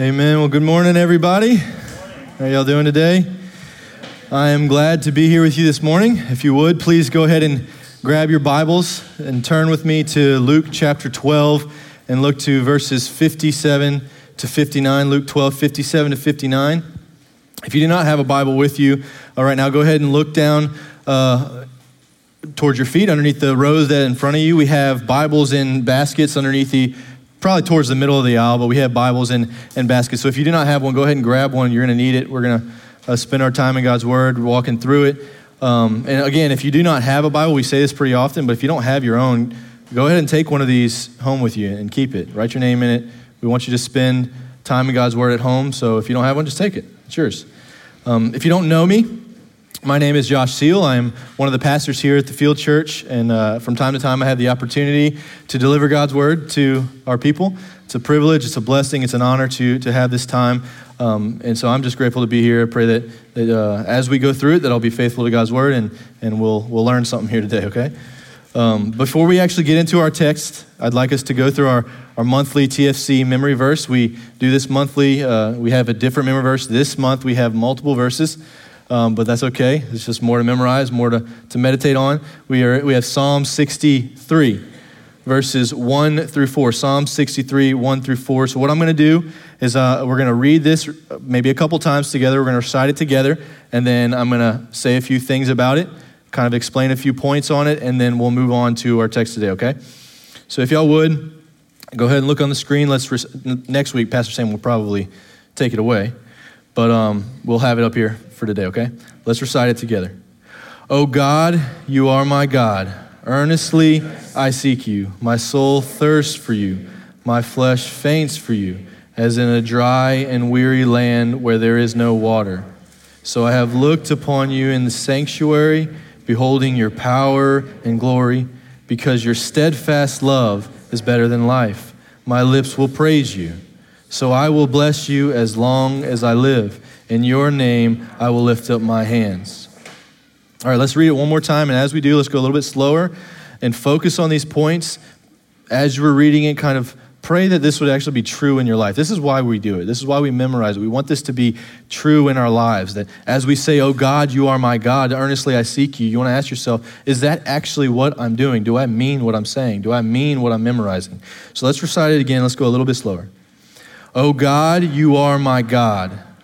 Amen. Well, good morning, everybody. How y'all doing today? I am glad to be here with you this morning. If you would, please go ahead and grab your Bibles and turn with me to Luke chapter 12 and look to verses 57 to 59. Luke 12, 57 to 59. If you do not have a Bible with you, all right, now go ahead and look down uh, towards your feet underneath the rows that in front of you. We have Bibles in baskets underneath the, probably towards the middle of the aisle, but we have Bibles in, in baskets. So if you do not have one, go ahead and grab one. You're going to need it. We're going to uh, spend our time in God's Word, walking through it. Um, and again, if you do not have a Bible, we say this pretty often, but if you don't have your own, go ahead and take one of these home with you and keep it. Write your name in it. We want you to spend time in God's Word at home. So if you don't have one, just take it. It's yours. Um, if you don't know me, my name is Josh Seale. I'm one of the pastors here at the Field Church, and uh, from time to time I have the opportunity to deliver God's word to our people. It's a privilege, it's a blessing, it's an honor to, to have this time. Um, and so I'm just grateful to be here. I pray that, that uh, as we go through it, that I'll be faithful to God's word and, and we'll, we'll learn something here today, okay? Um, before we actually get into our text, I'd like us to go through our, our monthly TFC memory verse. We do this monthly. Uh, we have a different memory verse. This month we have multiple verses, um, but that's okay. It's just more to memorize, more to, to meditate on. We, are, we have Psalm 63, verses 1 through 4. Psalm 63, 1 through 4. So, what I'm going to do is uh, we're going to read this maybe a couple times together. We're going to recite it together, and then I'm going to say a few things about it, kind of explain a few points on it, and then we'll move on to our text today, okay? So, if y'all would, go ahead and look on the screen. Let's re- next week, Pastor Sam will probably take it away, but um, we'll have it up here for today, okay? Let's recite it together. O God, you are my God. Earnestly I seek you. My soul thirsts for you. My flesh faints for you, as in a dry and weary land where there is no water. So I have looked upon you in the sanctuary, beholding your power and glory, because your steadfast love is better than life. My lips will praise you. So I will bless you as long as I live. In your name I will lift up my hands. All right, let's read it one more time. And as we do, let's go a little bit slower and focus on these points. As you're reading it, kind of pray that this would actually be true in your life. This is why we do it. This is why we memorize it. We want this to be true in our lives. That as we say, Oh God, you are my God, earnestly I seek you, you want to ask yourself, is that actually what I'm doing? Do I mean what I'm saying? Do I mean what I'm memorizing? So let's recite it again. Let's go a little bit slower. Oh God, you are my God.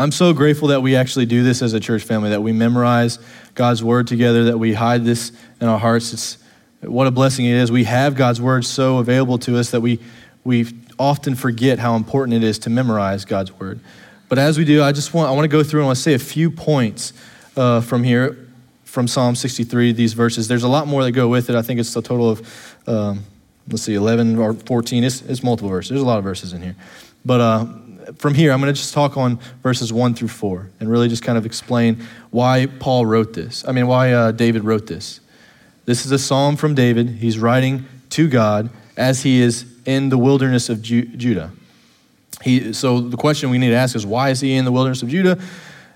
I'm so grateful that we actually do this as a church family, that we memorize God's word together, that we hide this in our hearts. It's what a blessing it is. We have God's word so available to us that we, we often forget how important it is to memorize God's word. But as we do, I just want, I want to go through and I want to say a few points uh, from here, from Psalm 63, these verses. There's a lot more that go with it. I think it's a total of, um, let's see, 11 or 14. It's, it's multiple verses. There's a lot of verses in here. But uh, from here, I'm going to just talk on verses 1 through 4 and really just kind of explain why Paul wrote this. I mean, why uh, David wrote this. This is a psalm from David. He's writing to God as he is in the wilderness of Ju- Judah. He, so the question we need to ask is why is he in the wilderness of Judah?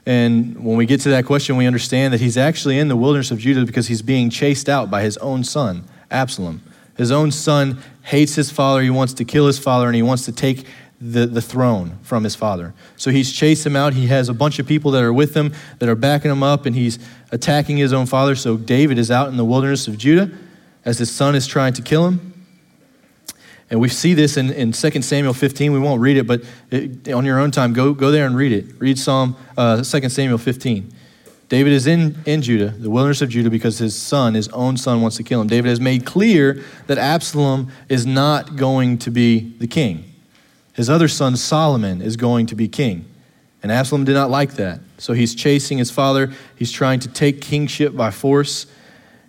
And when we get to that question, we understand that he's actually in the wilderness of Judah because he's being chased out by his own son, Absalom. His own son hates his father. He wants to kill his father, and he wants to take the, the throne from his father. So he's chased him out. He has a bunch of people that are with him that are backing him up, and he's attacking his own father. So David is out in the wilderness of Judah as his son is trying to kill him. And we see this in, in 2 Samuel 15. We won't read it, but it, on your own time, go, go there and read it. Read Psalm uh, 2 Samuel 15. David is in, in Judah, the wilderness of Judah, because his son, his own son, wants to kill him. David has made clear that Absalom is not going to be the king. His other son, Solomon, is going to be king. And Absalom did not like that. So he's chasing his father. He's trying to take kingship by force.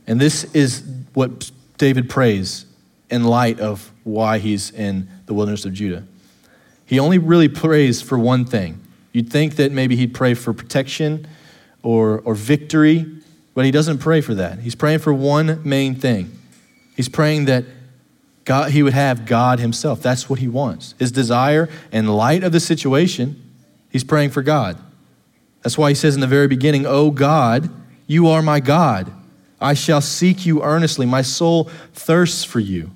And this is what David prays in light of why he's in the wilderness of Judah. He only really prays for one thing. You'd think that maybe he'd pray for protection or, or victory, but he doesn't pray for that. He's praying for one main thing. He's praying that God, he would have God himself. That's what he wants. His desire, in light of the situation, he's praying for God. That's why he says in the very beginning, Oh God, you are my God. I shall seek you earnestly. My soul thirsts for you.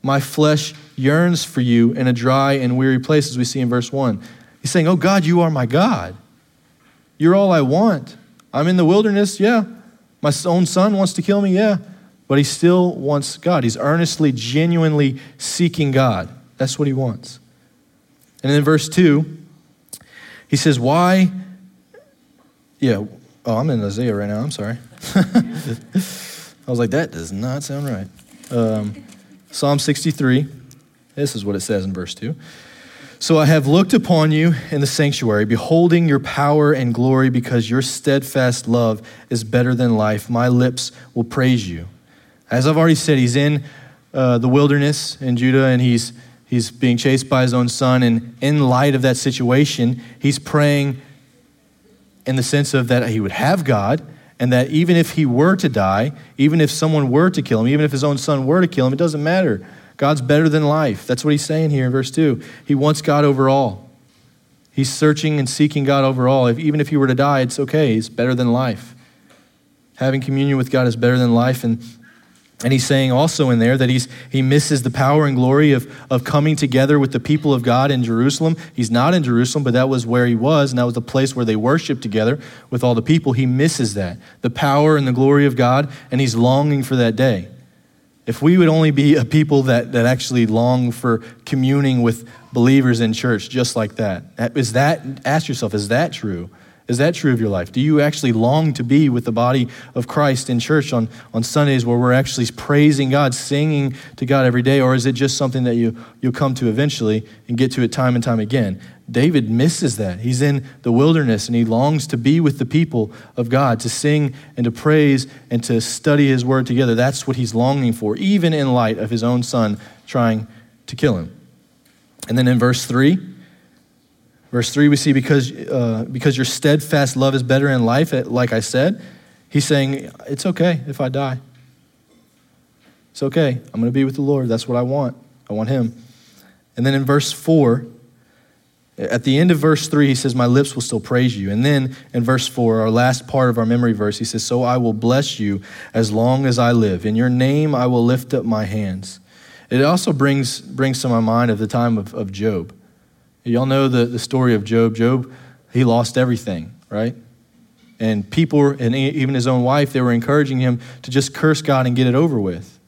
My flesh yearns for you in a dry and weary place, as we see in verse 1. He's saying, Oh God, you are my God. You're all I want. I'm in the wilderness, yeah. My own son wants to kill me, yeah but he still wants God. He's earnestly, genuinely seeking God. That's what he wants. And in verse 2, he says, Why? Yeah, oh, I'm in Isaiah right now. I'm sorry. I was like, that does not sound right. Um, Psalm 63, this is what it says in verse 2. So I have looked upon you in the sanctuary, beholding your power and glory, because your steadfast love is better than life. My lips will praise you. As I've already said, he's in uh, the wilderness in Judah and he's, he's being chased by his own son. And in light of that situation, he's praying in the sense of that he would have God and that even if he were to die, even if someone were to kill him, even if his own son were to kill him, it doesn't matter. God's better than life. That's what he's saying here in verse 2. He wants God over all. He's searching and seeking God over all. If, even if he were to die, it's okay. He's better than life. Having communion with God is better than life. And and he's saying also in there that he's, he misses the power and glory of, of coming together with the people of God in Jerusalem. He's not in Jerusalem, but that was where he was, and that was the place where they worshiped together with all the people. He misses that, the power and the glory of God, and he's longing for that day. If we would only be a people that, that actually long for communing with believers in church just like that, is that, ask yourself, is that true? Is that true of your life? Do you actually long to be with the body of Christ in church on, on Sundays where we're actually praising God, singing to God every day? Or is it just something that you, you'll come to eventually and get to it time and time again? David misses that. He's in the wilderness and he longs to be with the people of God, to sing and to praise and to study his word together. That's what he's longing for, even in light of his own son trying to kill him. And then in verse 3, Verse 3, we see because, uh, because your steadfast love is better in life, like I said, he's saying, It's okay if I die. It's okay. I'm going to be with the Lord. That's what I want. I want him. And then in verse 4, at the end of verse 3, he says, My lips will still praise you. And then in verse 4, our last part of our memory verse, he says, So I will bless you as long as I live. In your name I will lift up my hands. It also brings, brings to my mind of the time of, of Job. Y'all know the, the story of Job. Job, he lost everything, right? And people, and even his own wife, they were encouraging him to just curse God and get it over with.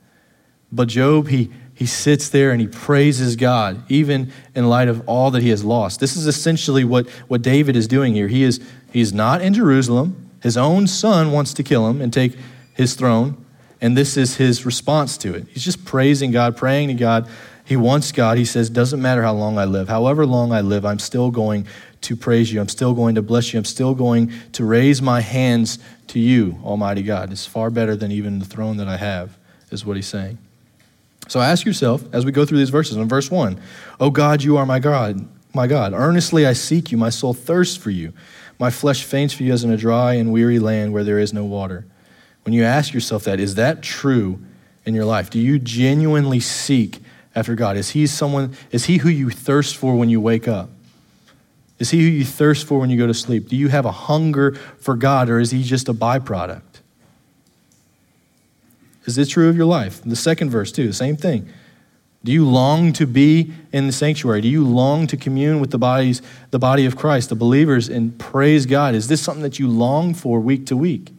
But Job, he, he sits there and he praises God, even in light of all that he has lost. This is essentially what, what David is doing here. He is he's not in Jerusalem. His own son wants to kill him and take his throne. And this is his response to it. He's just praising God, praying to God he wants God. He says, Doesn't matter how long I live. However long I live, I'm still going to praise you. I'm still going to bless you. I'm still going to raise my hands to you, Almighty God. It's far better than even the throne that I have, is what he's saying. So ask yourself as we go through these verses. In verse 1, Oh God, you are my God, my God. Earnestly I seek you. My soul thirsts for you. My flesh faints for you as in a dry and weary land where there is no water. When you ask yourself that, is that true in your life? Do you genuinely seek after God? Is he someone is he who you thirst for when you wake up? Is he who you thirst for when you go to sleep? Do you have a hunger for God or is he just a byproduct? Is it true of your life? The second verse too, same thing. Do you long to be in the sanctuary? Do you long to commune with the bodies, the body of Christ, the believers, and praise God? Is this something that you long for week to week?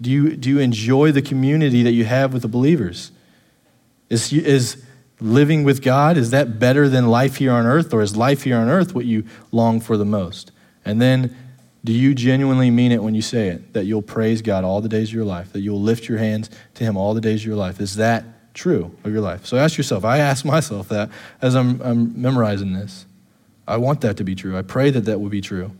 Do you, do you enjoy the community that you have with the believers? Is, is living with God, is that better than life here on earth, or is life here on earth what you long for the most? And then, do you genuinely mean it when you say it, that you'll praise God all the days of your life, that you'll lift your hands to Him all the days of your life? Is that true of your life? So ask yourself. I ask myself that as I'm, I'm memorizing this. I want that to be true. I pray that that will be true.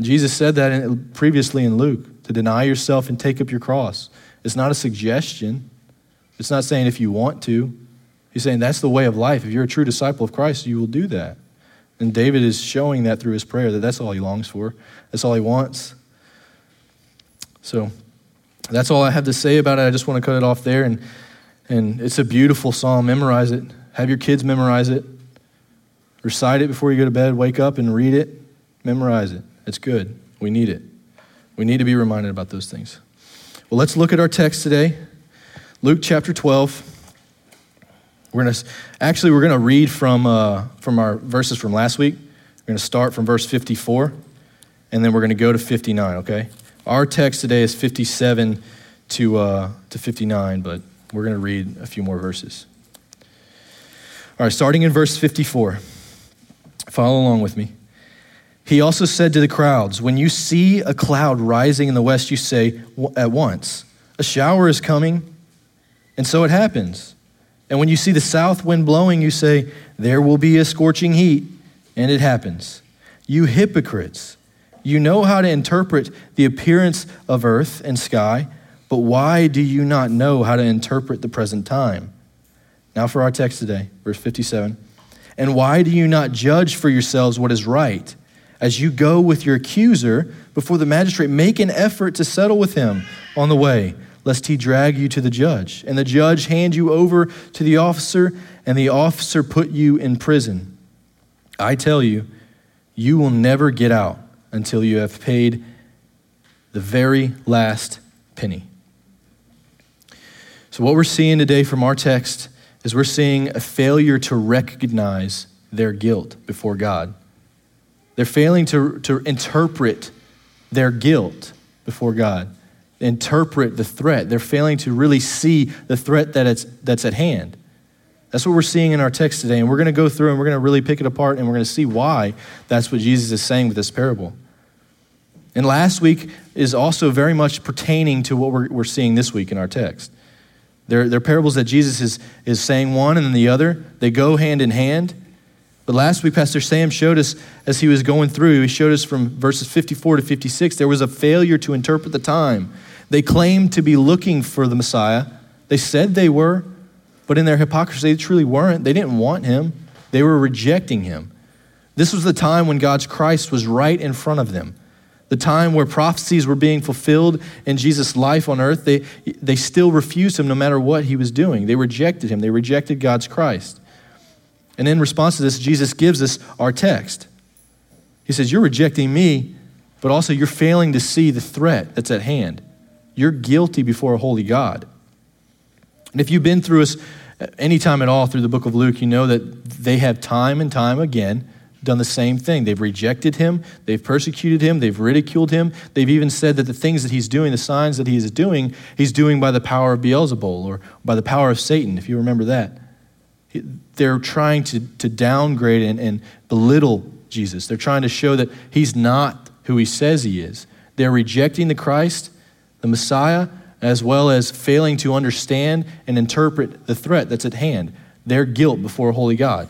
Jesus said that in, previously in Luke to deny yourself and take up your cross. It's not a suggestion, it's not saying if you want to. He's saying that's the way of life. If you're a true disciple of Christ, you will do that. And David is showing that through his prayer that that's all he longs for, that's all he wants. So that's all I have to say about it. I just want to cut it off there. And, and it's a beautiful psalm. Memorize it. Have your kids memorize it. Recite it before you go to bed. Wake up and read it. Memorize it. It's good. We need it. We need to be reminded about those things. Well, let's look at our text today. Luke chapter 12. We're going to actually we're going to read from uh, from our verses from last week. We're going to start from verse 54 and then we're going to go to 59, okay? Our text today is 57 to uh, to 59, but we're going to read a few more verses. All right, starting in verse 54. Follow along with me. He also said to the crowds, When you see a cloud rising in the west, you say at once, A shower is coming. And so it happens. And when you see the south wind blowing, you say, There will be a scorching heat. And it happens. You hypocrites, you know how to interpret the appearance of earth and sky, but why do you not know how to interpret the present time? Now for our text today, verse 57. And why do you not judge for yourselves what is right? As you go with your accuser before the magistrate, make an effort to settle with him on the way lest he drag you to the judge, and the judge hand you over to the officer, and the officer put you in prison. I tell you, you will never get out until you have paid the very last penny. So, what we're seeing today from our text is we're seeing a failure to recognize their guilt before God. They're failing to, to interpret their guilt before God interpret the threat. They're failing to really see the threat that it's, that's at hand. That's what we're seeing in our text today. And we're going to go through and we're going to really pick it apart and we're going to see why that's what Jesus is saying with this parable. And last week is also very much pertaining to what we're, we're seeing this week in our text. They're, they're parables that Jesus is, is saying one and then the other, they go hand in hand. But last week, Pastor Sam showed us as he was going through, he showed us from verses 54 to 56, there was a failure to interpret the time. They claimed to be looking for the Messiah. They said they were, but in their hypocrisy, they truly weren't. They didn't want him, they were rejecting him. This was the time when God's Christ was right in front of them. The time where prophecies were being fulfilled in Jesus' life on earth, they, they still refused him no matter what he was doing. They rejected him, they rejected God's Christ. And in response to this, Jesus gives us our text. He says, You're rejecting me, but also you're failing to see the threat that's at hand. You're guilty before a holy God. And if you've been through us any time at all through the book of Luke, you know that they have time and time again done the same thing. They've rejected him, they've persecuted him, they've ridiculed him. They've even said that the things that he's doing, the signs that he is doing, he's doing by the power of Beelzebul or by the power of Satan, if you remember that. They're trying to, to downgrade and, and belittle Jesus. They're trying to show that he's not who he says he is. They're rejecting the Christ the Messiah, as well as failing to understand and interpret the threat that's at hand, their guilt before a holy God.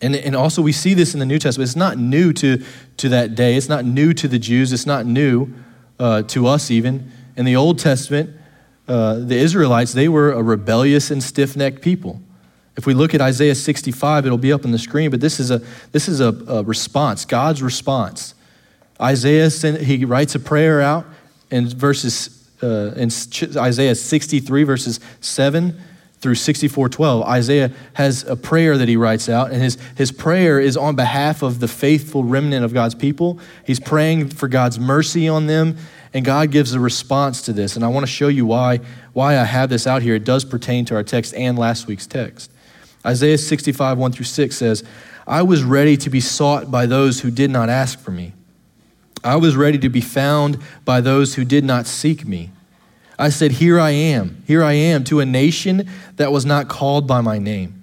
And, and also, we see this in the New Testament. It's not new to, to that day, it's not new to the Jews, it's not new uh, to us, even. In the Old Testament, uh, the Israelites, they were a rebellious and stiff necked people. If we look at Isaiah 65, it'll be up on the screen, but this is a, this is a, a response, God's response Isaiah sent, he writes a prayer out in verses uh, in Isaiah 63 verses 7 through 6412, Isaiah has a prayer that he writes out, and his, his prayer is on behalf of the faithful remnant of God's people. He's praying for God's mercy on them, and God gives a response to this. And I want to show you why, why I have this out here. It does pertain to our text and last week's text. Isaiah 65, 1 through 6 says, I was ready to be sought by those who did not ask for me. I was ready to be found by those who did not seek me. I said, Here I am, here I am, to a nation that was not called by my name.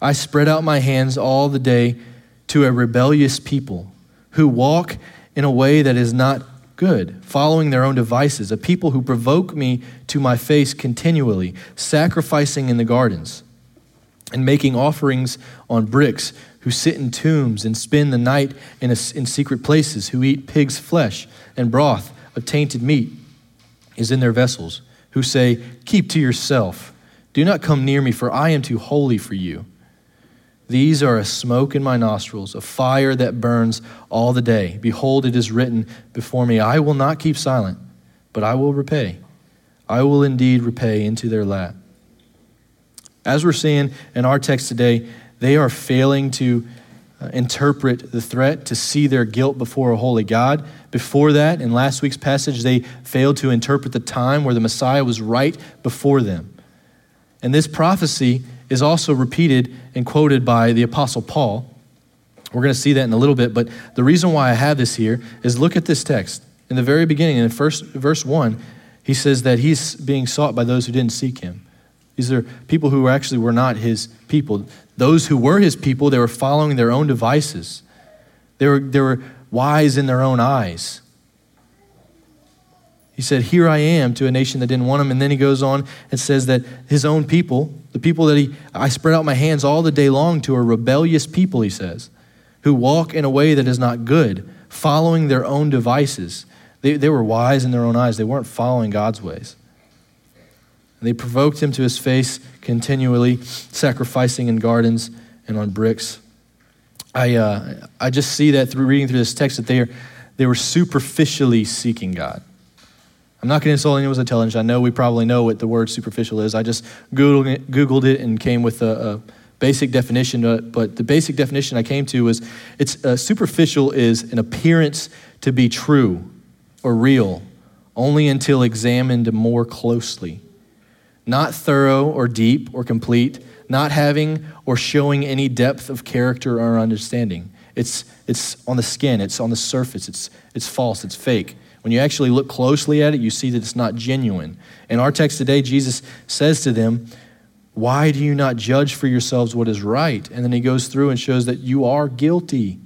I spread out my hands all the day to a rebellious people who walk in a way that is not good, following their own devices, a people who provoke me to my face continually, sacrificing in the gardens and making offerings on bricks, who sit in tombs and spend the night in, a, in secret places, who eat pig's flesh and broth of tainted meat is in their vessels, who say, Keep to yourself. Do not come near me, for I am too holy for you. These are a smoke in my nostrils, a fire that burns all the day. Behold, it is written before me, I will not keep silent, but I will repay. I will indeed repay into their lap. As we're seeing in our text today, they are failing to uh, interpret the threat, to see their guilt before a holy God. Before that, in last week's passage, they failed to interpret the time where the Messiah was right before them. And this prophecy is also repeated and quoted by the Apostle Paul. We're going to see that in a little bit, but the reason why I have this here is look at this text. In the very beginning, in first, verse 1, he says that he's being sought by those who didn't seek him. These are people who actually were not his people. Those who were his people, they were following their own devices. They were, they were wise in their own eyes. He said, Here I am to a nation that didn't want him. And then he goes on and says that his own people, the people that he, I spread out my hands all the day long to, are rebellious people, he says, who walk in a way that is not good, following their own devices. They, they were wise in their own eyes, they weren't following God's ways. And they provoked him to his face continually, sacrificing in gardens and on bricks. I, uh, I just see that through reading through this text that they, are, they were superficially seeking God. I'm not going to insult anyone's intelligence. I know we probably know what the word superficial is. I just Googled it, Googled it and came with a, a basic definition. But the basic definition I came to was it's uh, superficial is an appearance to be true or real only until examined more closely not thorough or deep or complete, not having or showing any depth of character or understanding. It's, it's on the skin, it's on the surface, it's, it's false, it's fake. When you actually look closely at it, you see that it's not genuine. In our text today, Jesus says to them, Why do you not judge for yourselves what is right? And then he goes through and shows that you are guilty.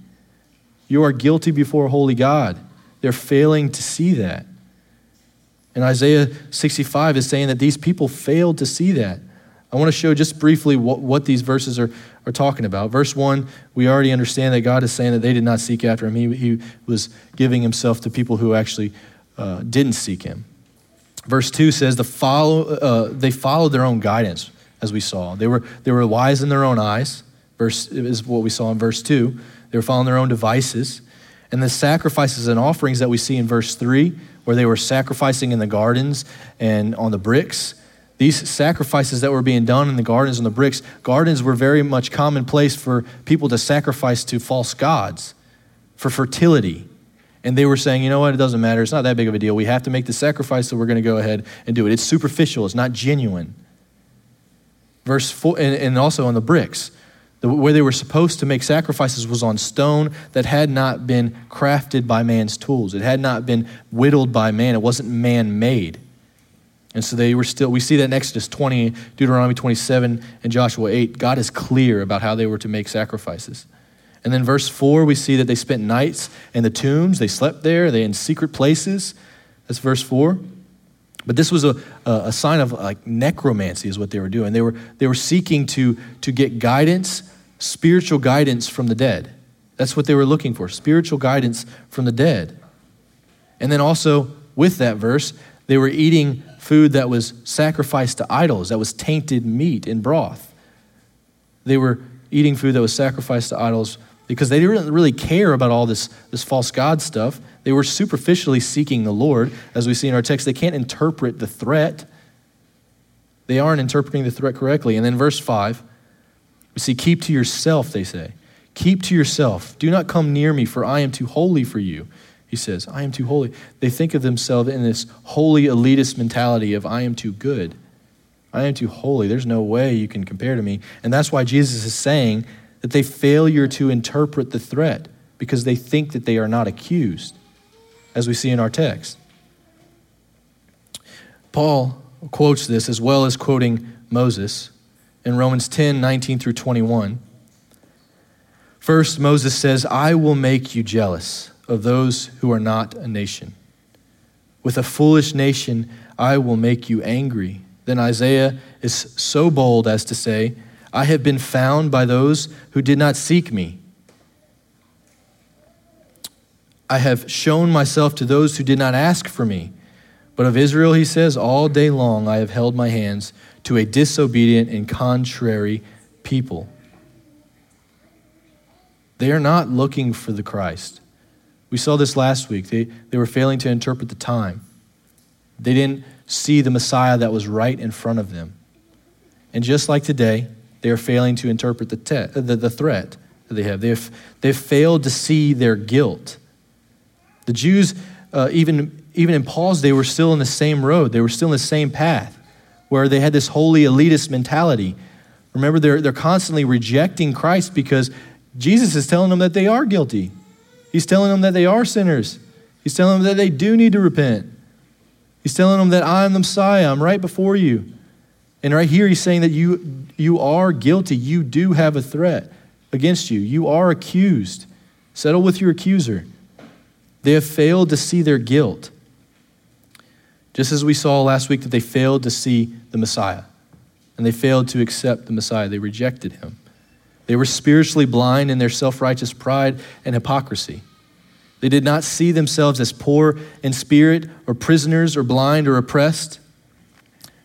You are guilty before holy God. They're failing to see that. And Isaiah 65 is saying that these people failed to see that. I want to show just briefly what, what these verses are, are talking about. Verse 1, we already understand that God is saying that they did not seek after him. He, he was giving himself to people who actually uh, didn't seek him. Verse 2 says the follow, uh, they followed their own guidance, as we saw. They were, they were wise in their own eyes, verse, is what we saw in verse 2. They were following their own devices. And the sacrifices and offerings that we see in verse 3 where they were sacrificing in the gardens and on the bricks. These sacrifices that were being done in the gardens and the bricks, gardens were very much commonplace for people to sacrifice to false gods for fertility. And they were saying, you know what, it doesn't matter. It's not that big of a deal. We have to make the sacrifice, so we're going to go ahead and do it. It's superficial, it's not genuine. Verse 4, and, and also on the bricks. The, where they were supposed to make sacrifices was on stone that had not been crafted by man's tools. It had not been whittled by man. It wasn't man made. And so they were still, we see that in Exodus 20, Deuteronomy 27, and Joshua 8. God is clear about how they were to make sacrifices. And then verse 4, we see that they spent nights in the tombs. They slept there. They in secret places. That's verse 4. But this was a, a sign of like necromancy, is what they were doing. They were, they were seeking to, to get guidance, spiritual guidance from the dead. That's what they were looking for spiritual guidance from the dead. And then also, with that verse, they were eating food that was sacrificed to idols, that was tainted meat and broth. They were eating food that was sacrificed to idols because they didn't really care about all this, this false God stuff. They were superficially seeking the Lord. As we see in our text, they can't interpret the threat. They aren't interpreting the threat correctly. And then verse 5, we see, Keep to yourself, they say. Keep to yourself. Do not come near me, for I am too holy for you. He says, I am too holy. They think of themselves in this holy elitist mentality of I am too good. I am too holy. There's no way you can compare to me. And that's why Jesus is saying that they failure to interpret the threat because they think that they are not accused, as we see in our text. Paul quotes this as well as quoting Moses in Romans 10 19 through 21. First, Moses says, I will make you jealous of those who are not a nation. With a foolish nation, I will make you angry. Then Isaiah is so bold as to say, I have been found by those who did not seek me. I have shown myself to those who did not ask for me. But of Israel, he says, All day long I have held my hands to a disobedient and contrary people. They are not looking for the Christ. We saw this last week. They, they were failing to interpret the time. They didn't see the Messiah that was right in front of them. And just like today, they are failing to interpret the, te- the, the threat that they have. They've, they've failed to see their guilt. The Jews, uh, even, even in Paul's day, were still in the same road. They were still in the same path where they had this holy elitist mentality. Remember, they're, they're constantly rejecting Christ because Jesus is telling them that they are guilty. He's telling them that they are sinners. He's telling them that they do need to repent. He's telling them that I'm the Messiah, I'm right before you. And right here, he's saying that you, you are guilty. You do have a threat against you. You are accused. Settle with your accuser. They have failed to see their guilt. Just as we saw last week that they failed to see the Messiah and they failed to accept the Messiah, they rejected him. They were spiritually blind in their self righteous pride and hypocrisy. They did not see themselves as poor in spirit or prisoners or blind or oppressed.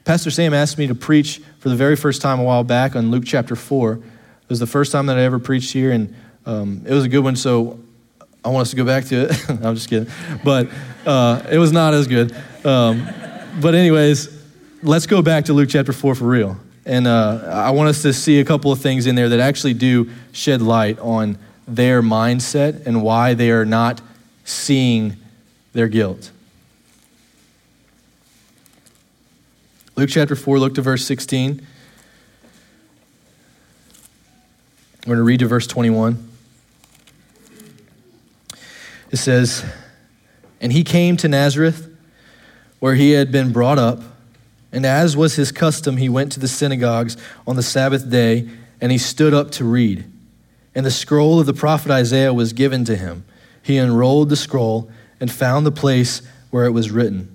Pastor Sam asked me to preach for the very first time a while back on Luke chapter 4. It was the first time that I ever preached here, and um, it was a good one, so I want us to go back to it. I'm just kidding. But uh, it was not as good. Um, but, anyways, let's go back to Luke chapter 4 for real. And uh, I want us to see a couple of things in there that actually do shed light on their mindset and why they are not seeing their guilt. Luke chapter 4, look to verse 16. We're going to read to verse 21. It says, And he came to Nazareth, where he had been brought up. And as was his custom, he went to the synagogues on the Sabbath day, and he stood up to read. And the scroll of the prophet Isaiah was given to him. He unrolled the scroll and found the place where it was written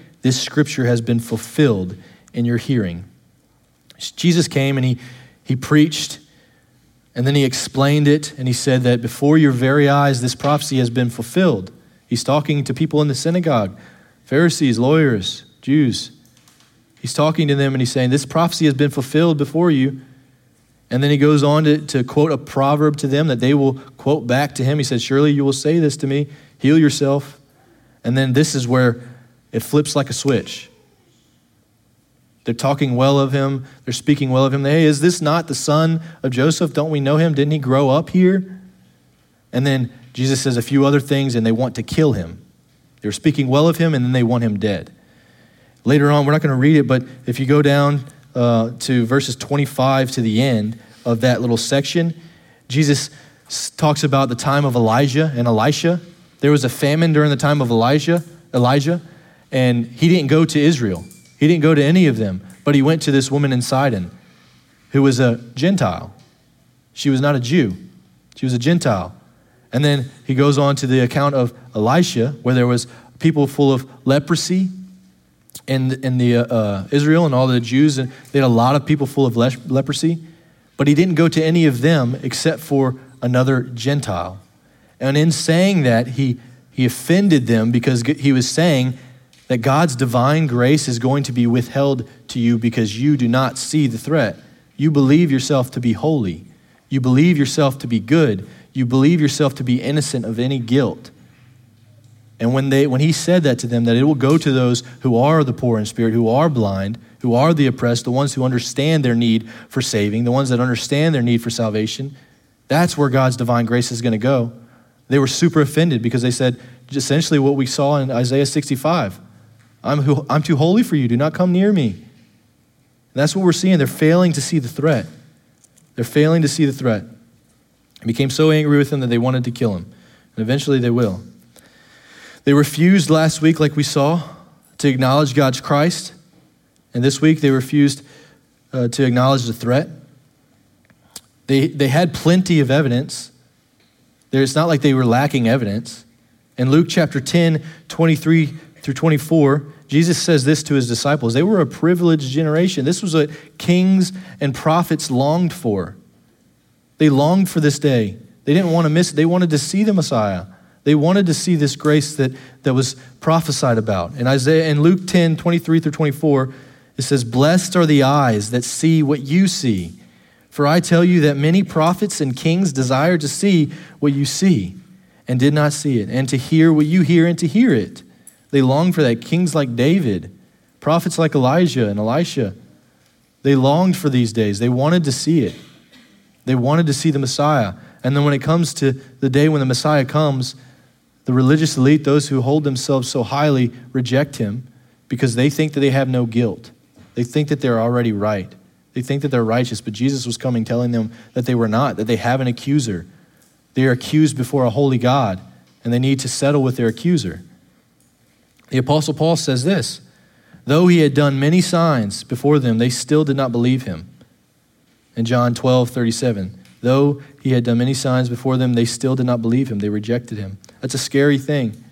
this scripture has been fulfilled in your hearing. Jesus came and he, he preached and then he explained it and he said that before your very eyes, this prophecy has been fulfilled. He's talking to people in the synagogue Pharisees, lawyers, Jews. He's talking to them and he's saying, This prophecy has been fulfilled before you. And then he goes on to, to quote a proverb to them that they will quote back to him. He said, Surely you will say this to me, heal yourself. And then this is where it flips like a switch. They're talking well of him. They're speaking well of him. Hey, is this not the son of Joseph? Don't we know him? Didn't he grow up here? And then Jesus says a few other things, and they want to kill him. They're speaking well of him, and then they want him dead. Later on, we're not going to read it, but if you go down uh, to verses 25 to the end of that little section, Jesus talks about the time of Elijah and Elisha. There was a famine during the time of Elijah, Elijah, and he didn't go to Israel. He didn't go to any of them, but he went to this woman in Sidon who was a Gentile. She was not a Jew, she was a Gentile. And then he goes on to the account of Elisha, where there was people full of leprosy, in, in the, uh, uh, Israel and all the Jews, and they had a lot of people full of le- leprosy, but he didn't go to any of them except for another Gentile. And in saying that, he, he offended them because he was saying that God's divine grace is going to be withheld to you because you do not see the threat. You believe yourself to be holy. You believe yourself to be good. You believe yourself to be innocent of any guilt. And when, they, when he said that to them, that it will go to those who are the poor in spirit, who are blind, who are the oppressed, the ones who understand their need for saving, the ones that understand their need for salvation, that's where God's divine grace is going to go. They were super offended because they said essentially what we saw in Isaiah 65 I'm, I'm too holy for you. Do not come near me. And that's what we're seeing. They're failing to see the threat. They're failing to see the threat. They became so angry with him that they wanted to kill him. And eventually they will. They refused last week, like we saw, to acknowledge God's Christ. And this week they refused uh, to acknowledge the threat. They, they had plenty of evidence it's not like they were lacking evidence. In Luke chapter 10, 23 through 24, Jesus says this to his disciples They were a privileged generation. This was what kings and prophets longed for. They longed for this day. They didn't want to miss it. They wanted to see the Messiah. They wanted to see this grace that, that was prophesied about. In Isaiah in Luke 10, 23 through 24, it says, Blessed are the eyes that see what you see for I tell you that many prophets and kings desire to see what you see and did not see it, and to hear what you hear and to hear it. They long for that. Kings like David, prophets like Elijah and Elisha, they longed for these days. They wanted to see it. They wanted to see the Messiah. And then when it comes to the day when the Messiah comes, the religious elite, those who hold themselves so highly, reject him because they think that they have no guilt. They think that they're already right. They think that they're righteous, but Jesus was coming telling them that they were not, that they have an accuser. They are accused before a holy God, and they need to settle with their accuser. The Apostle Paul says this Though he had done many signs before them, they still did not believe him. In John 12, 37, though he had done many signs before them, they still did not believe him. They rejected him. That's a scary thing.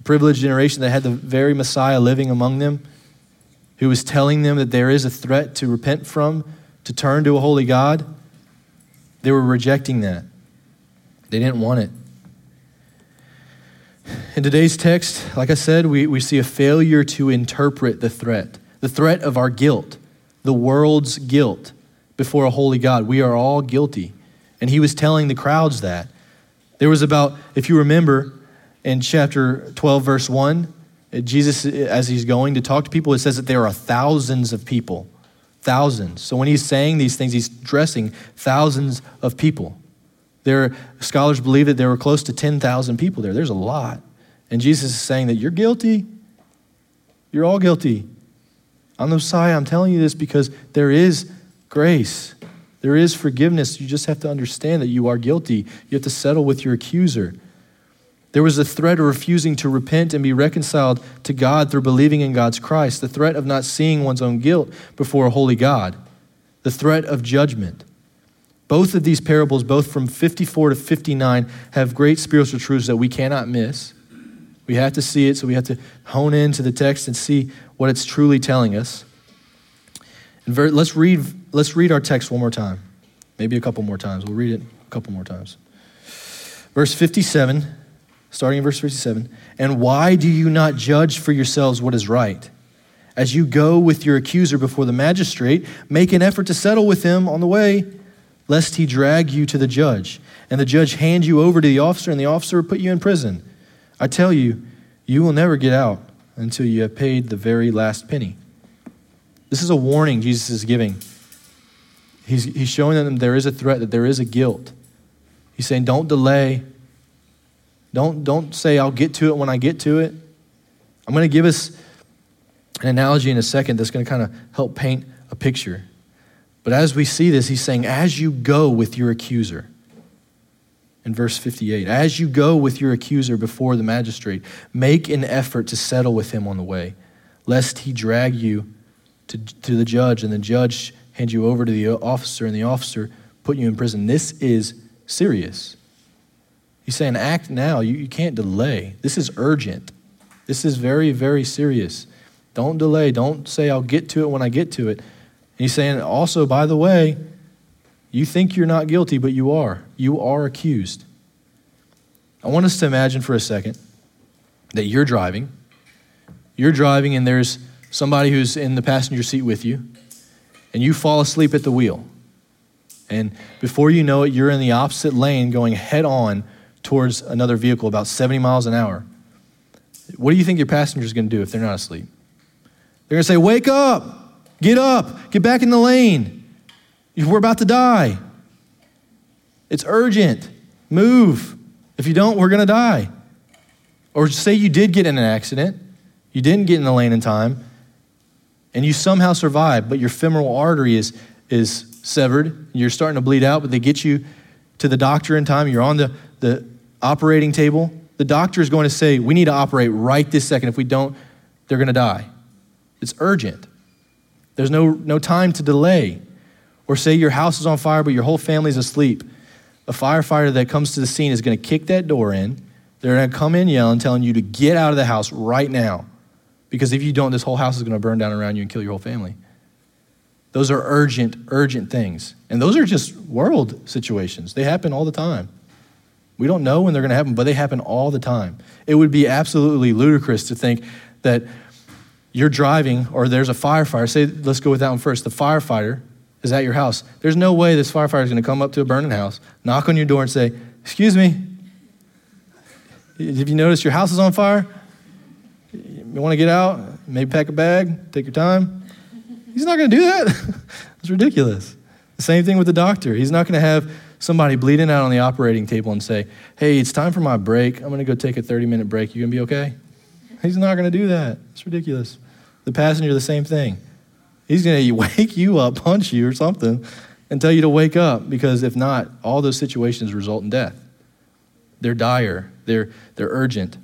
A privileged generation that had the very Messiah living among them who was telling them that there is a threat to repent from, to turn to a holy God, they were rejecting that. They didn't want it. In today's text, like I said, we, we see a failure to interpret the threat the threat of our guilt, the world's guilt before a holy God. We are all guilty. And he was telling the crowds that. There was about, if you remember, in chapter 12, verse 1, uh, Jesus, uh, as he's going to talk to people, it says that there are thousands of people. Thousands. So when he's saying these things, he's addressing thousands of people. There, scholars believe that there were close to 10,000 people there. There's a lot. And Jesus is saying that you're guilty. You're all guilty. I'm the Messiah. I'm telling you this because there is grace. There is forgiveness. You just have to understand that you are guilty. You have to settle with your accuser. There was a threat of refusing to repent and be reconciled to God through believing in God's Christ, the threat of not seeing one's own guilt before a holy God, the threat of judgment. Both of these parables, both from 54 to 59, have great spiritual truths that we cannot miss. We have to see it, so we have to hone into the text and see what it's truly telling us. And ver- let's, read, let's read our text one more time, maybe a couple more times. We'll read it a couple more times. Verse 57 starting in verse 57. And why do you not judge for yourselves what is right? As you go with your accuser before the magistrate, make an effort to settle with him on the way, lest he drag you to the judge, and the judge hand you over to the officer, and the officer put you in prison. I tell you, you will never get out until you have paid the very last penny. This is a warning Jesus is giving. He's, he's showing them there is a threat, that there is a guilt. He's saying, don't delay don't, don't say, I'll get to it when I get to it. I'm going to give us an analogy in a second that's going to kind of help paint a picture. But as we see this, he's saying, as you go with your accuser, in verse 58, as you go with your accuser before the magistrate, make an effort to settle with him on the way, lest he drag you to, to the judge, and the judge hand you over to the officer, and the officer put you in prison. This is serious. He's saying, act now. You, you can't delay. This is urgent. This is very, very serious. Don't delay. Don't say, I'll get to it when I get to it. He's saying, also, by the way, you think you're not guilty, but you are. You are accused. I want us to imagine for a second that you're driving. You're driving, and there's somebody who's in the passenger seat with you, and you fall asleep at the wheel. And before you know it, you're in the opposite lane going head on towards another vehicle about 70 miles an hour. What do you think your passenger's going to do if they're not asleep? They're going to say, Wake up, get up, get back in the lane. We're about to die. It's urgent. Move. If you don't, we're going to die. Or say you did get in an accident, you didn't get in the lane in time, and you somehow survived, but your femoral artery is, is severed, you're starting to bleed out, but they get you to the doctor in time, you're on the, the operating table. The doctor is going to say, We need to operate right this second. If we don't, they're going to die. It's urgent. There's no, no time to delay. Or say your house is on fire, but your whole family's asleep. A firefighter that comes to the scene is going to kick that door in. They're going to come in yelling, telling you to get out of the house right now. Because if you don't, this whole house is going to burn down around you and kill your whole family. Those are urgent, urgent things. And those are just world situations. They happen all the time. We don't know when they're going to happen, but they happen all the time. It would be absolutely ludicrous to think that you're driving or there's a firefighter. Say, let's go with that one first. The firefighter is at your house. There's no way this firefighter is going to come up to a burning house, knock on your door, and say, Excuse me, have you noticed your house is on fire? You want to get out? Maybe pack a bag, take your time. He's not going to do that. it's ridiculous. The same thing with the doctor. He's not going to have somebody bleeding out on the operating table and say, Hey, it's time for my break. I'm going to go take a 30 minute break. You going to be okay? He's not going to do that. It's ridiculous. The passenger, the same thing. He's going to wake you up, punch you or something, and tell you to wake up because if not, all those situations result in death. They're dire, they're, they're urgent.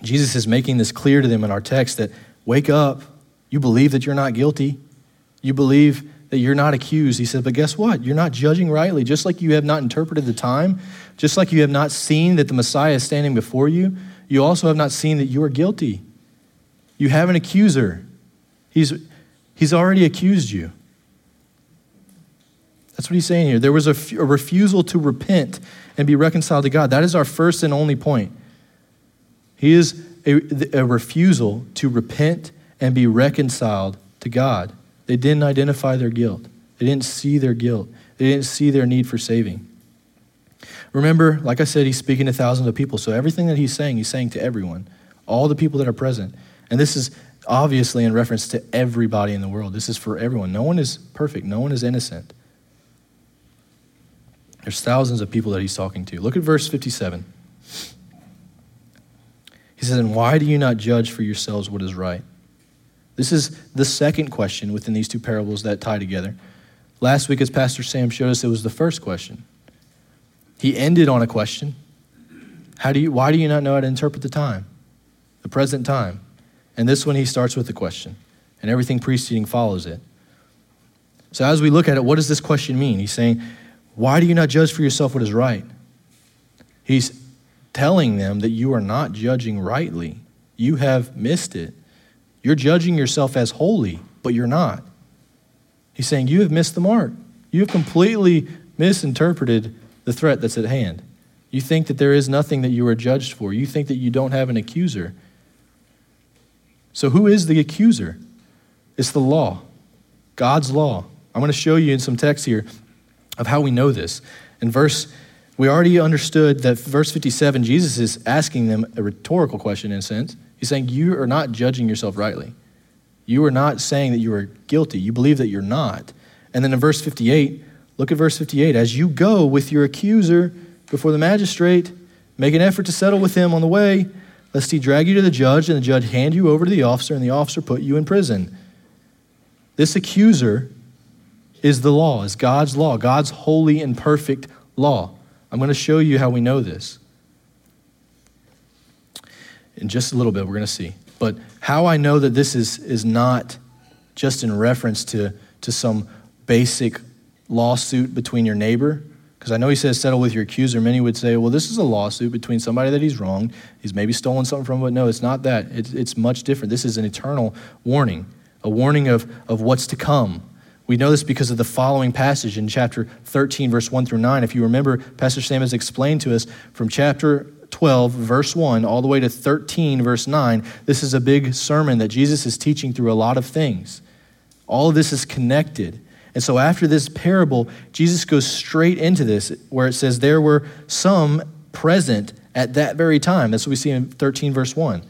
Jesus is making this clear to them in our text that wake up. You believe that you're not guilty. You believe that you're not accused. He said, but guess what? You're not judging rightly. Just like you have not interpreted the time, just like you have not seen that the Messiah is standing before you, you also have not seen that you are guilty. You have an accuser. He's, he's already accused you. That's what he's saying here. There was a, a refusal to repent and be reconciled to God. That is our first and only point. He is a, a refusal to repent and be reconciled to God. They didn't identify their guilt, they didn't see their guilt, they didn't see their need for saving. Remember, like I said, he's speaking to thousands of people. So everything that he's saying, he's saying to everyone, all the people that are present. And this is obviously in reference to everybody in the world. This is for everyone. No one is perfect, no one is innocent. There's thousands of people that he's talking to. Look at verse 57. He says, And why do you not judge for yourselves what is right? This is the second question within these two parables that tie together. Last week, as Pastor Sam showed us, it was the first question. He ended on a question. How do you, why do you not know how to interpret the time, the present time? And this one, he starts with the question, and everything preceding follows it. So, as we look at it, what does this question mean? He's saying, Why do you not judge for yourself what is right? He's telling them that you are not judging rightly. You have missed it. You're judging yourself as holy, but you're not. He's saying you have missed the mark. You have completely misinterpreted the threat that's at hand. You think that there is nothing that you are judged for. You think that you don't have an accuser. So, who is the accuser? It's the law, God's law. I'm going to show you in some text here of how we know this. In verse, we already understood that verse 57, Jesus is asking them a rhetorical question in a sense. He's saying, You are not judging yourself rightly. You are not saying that you are guilty. You believe that you're not. And then in verse 58, look at verse 58. As you go with your accuser before the magistrate, make an effort to settle with him on the way lest he drag you to the judge and the judge hand you over to the officer and the officer put you in prison. This accuser is the law, is God's law, God's holy and perfect law. I'm going to show you how we know this. In just a little bit, we're going to see. But how I know that this is, is not just in reference to, to some basic lawsuit between your neighbor, Because I know he says, settle with your accuser. Many would say, well, this is a lawsuit between somebody that he's wronged. He's maybe stolen something from, but no, it's not that. It's, it's much different. This is an eternal warning, a warning of, of what's to come. We know this because of the following passage in chapter 13, verse 1 through 9. If you remember, Pastor Sam has explained to us from chapter 12, verse 1, all the way to 13, verse 9. This is a big sermon that Jesus is teaching through a lot of things. All of this is connected. And so after this parable, Jesus goes straight into this, where it says, There were some present at that very time. That's what we see in 13, verse 1.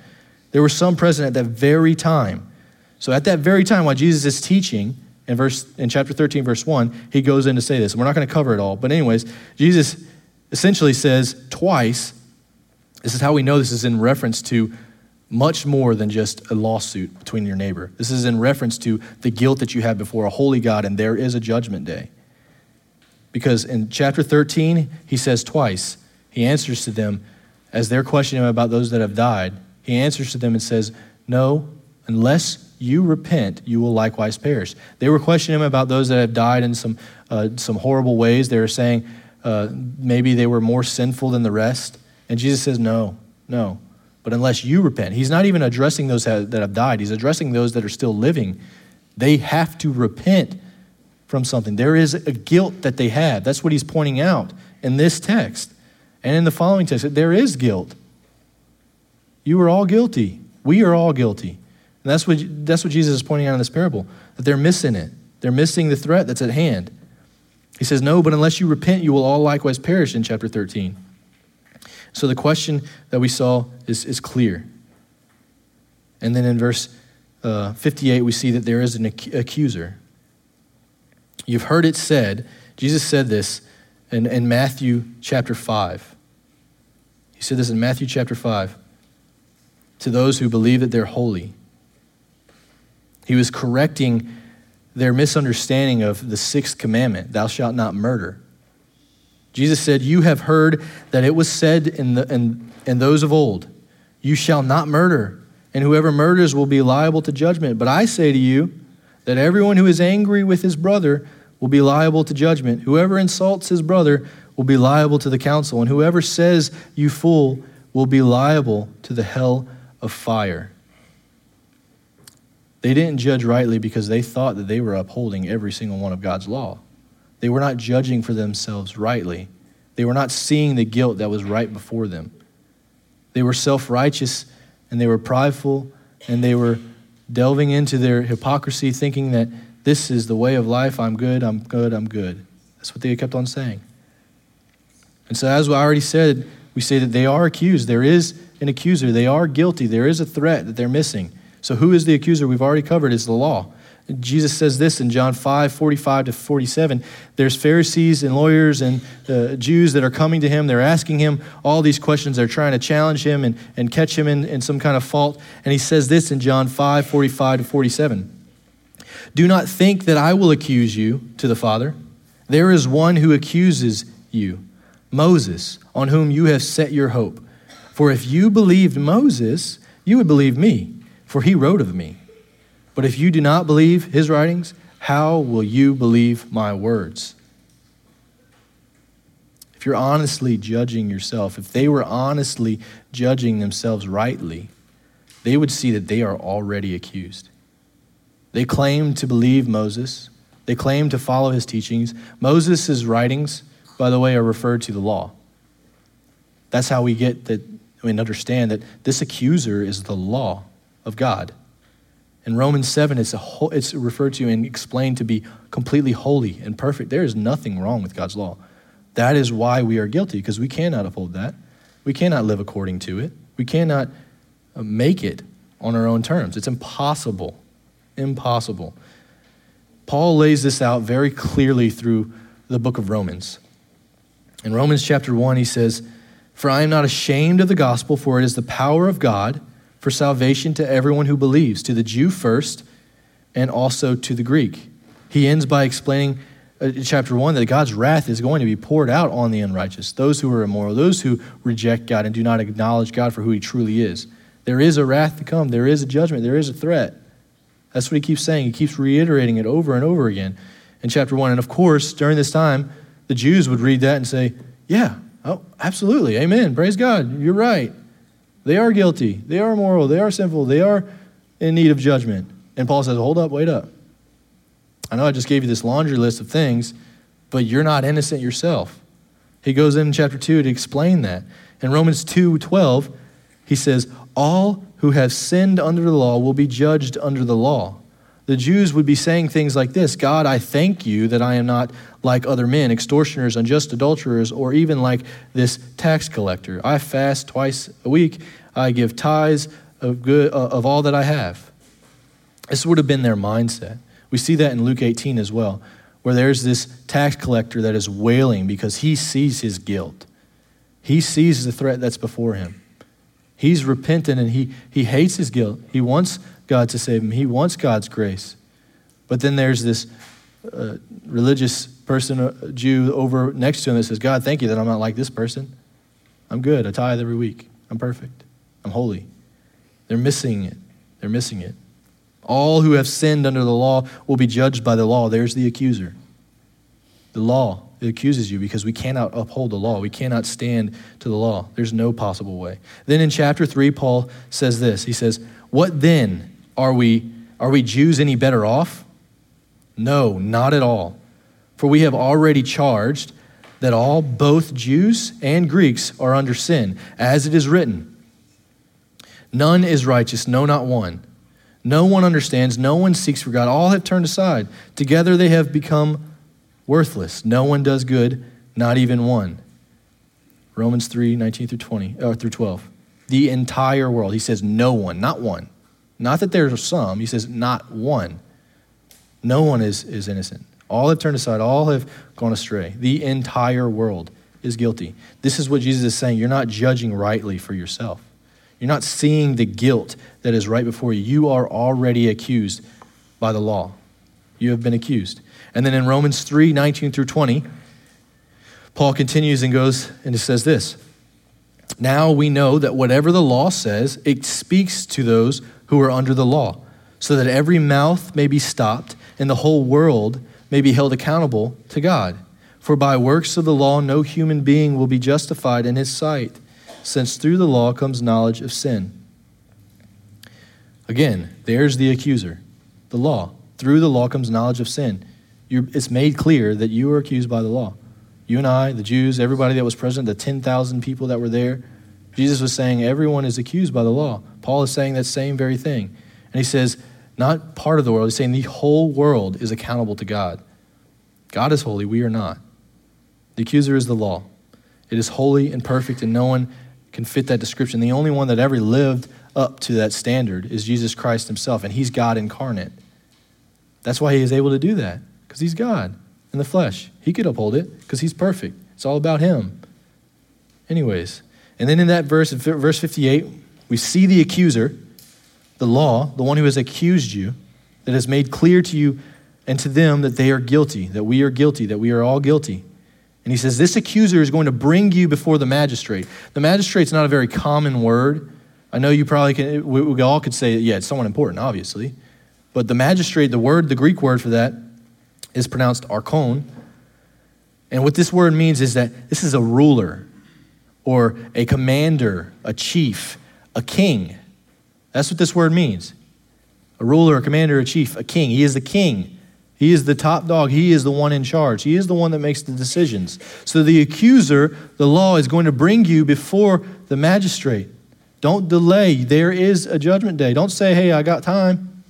There were some present at that very time. So at that very time, while Jesus is teaching, in, verse, in chapter 13, verse 1, he goes in to say this. We're not going to cover it all. But, anyways, Jesus essentially says twice, this is how we know this is in reference to much more than just a lawsuit between your neighbor. This is in reference to the guilt that you have before a holy God, and there is a judgment day. Because in chapter 13, he says twice, he answers to them as they're questioning him about those that have died. He answers to them and says, No, unless you repent, you will likewise perish. They were questioning him about those that have died in some, uh, some horrible ways. They were saying uh, maybe they were more sinful than the rest. And Jesus says, No, no but unless you repent, he's not even addressing those that have died, he's addressing those that are still living. They have to repent from something. There is a guilt that they have. That's what he's pointing out in this text. And in the following text, there is guilt. You are all guilty. We are all guilty. And that's what, that's what Jesus is pointing out in this parable, that they're missing it. They're missing the threat that's at hand. He says, No, but unless you repent, you will all likewise perish in chapter 13. So the question that we saw is, is clear. And then in verse uh, 58, we see that there is an ac- accuser. You've heard it said, Jesus said this in, in Matthew chapter 5. He said this in Matthew chapter 5 to those who believe that they're holy. He was correcting their misunderstanding of the sixth commandment thou shalt not murder. Jesus said, You have heard that it was said in, the, in, in those of old, You shall not murder, and whoever murders will be liable to judgment. But I say to you that everyone who is angry with his brother will be liable to judgment. Whoever insults his brother will be liable to the council, and whoever says, You fool, will be liable to the hell of fire. They didn't judge rightly because they thought that they were upholding every single one of God's law. They were not judging for themselves rightly. They were not seeing the guilt that was right before them. They were self righteous and they were prideful and they were delving into their hypocrisy, thinking that this is the way of life. I'm good, I'm good, I'm good. That's what they kept on saying. And so, as I already said, we say that they are accused. There is an accuser. They are guilty. There is a threat that they're missing. So, who is the accuser? We've already covered is the law. Jesus says this in John 5 45 to 47. There's Pharisees and lawyers and uh, Jews that are coming to him. They're asking him all these questions. They're trying to challenge him and, and catch him in, in some kind of fault. And he says this in John 5 45 to 47. Do not think that I will accuse you to the Father. There is one who accuses you, Moses, on whom you have set your hope. For if you believed Moses, you would believe me, for he wrote of me. But if you do not believe his writings, how will you believe my words? If you're honestly judging yourself, if they were honestly judging themselves rightly, they would see that they are already accused. They claim to believe Moses, they claim to follow his teachings. Moses' writings, by the way, are referred to the law. That's how we get that, mean, understand that this accuser is the law of God. In Romans 7, it's, a it's referred to and explained to be completely holy and perfect. There is nothing wrong with God's law. That is why we are guilty, because we cannot uphold that. We cannot live according to it. We cannot uh, make it on our own terms. It's impossible. Impossible. Paul lays this out very clearly through the book of Romans. In Romans chapter 1, he says, For I am not ashamed of the gospel, for it is the power of God for salvation to everyone who believes, to the Jew first, and also to the Greek. He ends by explaining uh, in chapter 1 that God's wrath is going to be poured out on the unrighteous, those who are immoral, those who reject God and do not acknowledge God for who he truly is. There is a wrath to come, there is a judgment, there is a threat. That's what he keeps saying. He keeps reiterating it over and over again in chapter 1. And of course, during this time, the Jews would read that and say, Yeah, oh, absolutely, amen, praise God, you're right. They are guilty, they are moral, they are sinful, they are in need of judgment. And Paul says, Hold up, wait up. I know I just gave you this laundry list of things, but you're not innocent yourself. He goes in chapter 2 to explain that. In Romans 2 12, he says, All who have sinned under the law will be judged under the law. The Jews would be saying things like this God, I thank you that I am not like other men, extortioners, unjust adulterers, or even like this tax collector. I fast twice a week, I give tithes of, good, uh, of all that I have. This would have been their mindset. We see that in Luke 18 as well, where there's this tax collector that is wailing because he sees his guilt. He sees the threat that's before him. He's repentant and he, he hates his guilt. He wants God to save him, he wants God's grace. But then there's this uh, religious person, a uh, Jew, over next to him that says, God, thank you that I'm not like this person. I'm good. I tithe every week. I'm perfect. I'm holy. They're missing it. They're missing it. All who have sinned under the law will be judged by the law. There's the accuser. The law it accuses you because we cannot uphold the law. We cannot stand to the law. There's no possible way. Then in chapter 3, Paul says this He says, What then? Are we, are we Jews any better off? No, not at all. For we have already charged that all, both Jews and Greeks, are under sin, as it is written None is righteous, no, not one. No one understands, no one seeks for God. All have turned aside. Together they have become worthless. No one does good, not even one. Romans 3 19 through 20, or uh, through 12. The entire world. He says, no one, not one. Not that there's some. He says, not one. No one is, is innocent. All have turned aside, all have gone astray. The entire world is guilty. This is what Jesus is saying. You're not judging rightly for yourself. You're not seeing the guilt that is right before you. You are already accused by the law. You have been accused. And then in Romans 3 19 through 20, Paul continues and goes and says this Now we know that whatever the law says, it speaks to those who are under the law, so that every mouth may be stopped and the whole world may be held accountable to God. For by works of the law, no human being will be justified in his sight since through the law comes knowledge of sin. Again, there's the accuser, the law. Through the law comes knowledge of sin. You're, it's made clear that you are accused by the law. You and I, the Jews, everybody that was present, the 10,000 people that were there, Jesus was saying everyone is accused by the law. Paul is saying that same very thing. And he says, not part of the world, he's saying the whole world is accountable to God. God is holy, we are not. The accuser is the law. It is holy and perfect, and no one can fit that description. The only one that ever lived up to that standard is Jesus Christ himself, and he's God incarnate. That's why he is able to do that, because he's God in the flesh. He could uphold it because he's perfect. It's all about him. Anyways, and then in that verse, verse 58, we see the accuser, the law, the one who has accused you, that has made clear to you and to them that they are guilty, that we are guilty, that we are all guilty. And he says, This accuser is going to bring you before the magistrate. The magistrate's not a very common word. I know you probably can, we, we all could say, yeah, it's someone important, obviously. But the magistrate, the word, the Greek word for that is pronounced archon. And what this word means is that this is a ruler or a commander, a chief, a king. That's what this word means. A ruler, a commander, a chief, a king. He is the king. He is the top dog. He is the one in charge. He is the one that makes the decisions. So the accuser, the law, is going to bring you before the magistrate. Don't delay. There is a judgment day. Don't say, hey, I got time.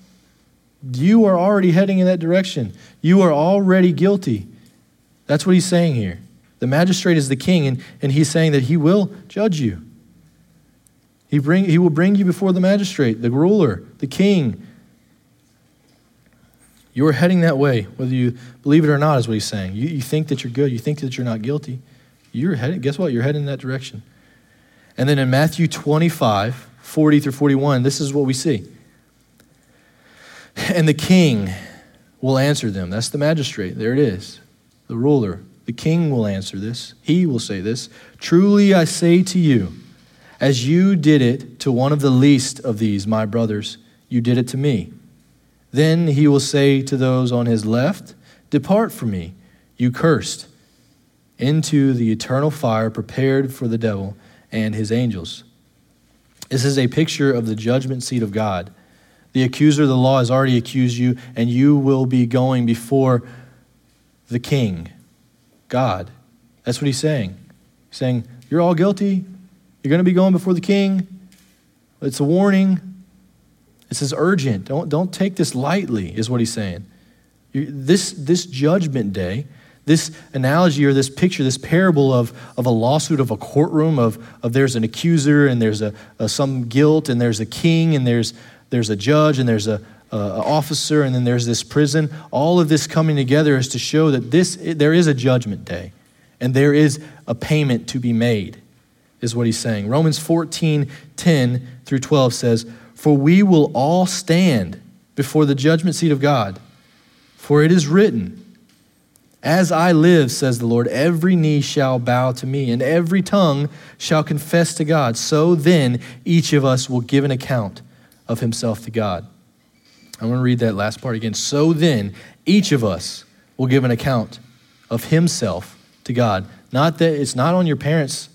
You are already heading in that direction. You are already guilty. That's what he's saying here. The magistrate is the king, and, and he's saying that he will judge you. He, bring, he will bring you before the magistrate, the ruler, the king, you are heading that way, whether you believe it or not, is what he's saying. You, you think that you're good. You think that you're not guilty. You're heading, guess what? You're heading in that direction. And then in Matthew 25, 40 through 41, this is what we see. And the king will answer them. That's the magistrate. There it is. The ruler. The king will answer this. He will say this Truly I say to you, as you did it to one of the least of these, my brothers, you did it to me. Then he will say to those on his left, Depart from me, you cursed, into the eternal fire prepared for the devil and his angels. This is a picture of the judgment seat of God. The accuser of the law has already accused you, and you will be going before the king, God. That's what he's saying. He's saying, You're all guilty. You're going to be going before the king. It's a warning. This is urgent. Don't, don't take this lightly, is what he's saying. You, this, this judgment day, this analogy or this picture, this parable of, of a lawsuit of a courtroom, of, of there's an accuser and there's a, a some guilt and there's a king and there's, there's a judge and there's a, a, a officer and then there's this prison. All of this coming together is to show that this, there is a judgment day and there is a payment to be made, is what he's saying. Romans 14 10 through 12 says, For we will all stand before the judgment seat of God. For it is written, As I live, says the Lord, every knee shall bow to me, and every tongue shall confess to God. So then each of us will give an account of himself to God. I'm going to read that last part again. So then each of us will give an account of himself to God. Not that it's not on your parents,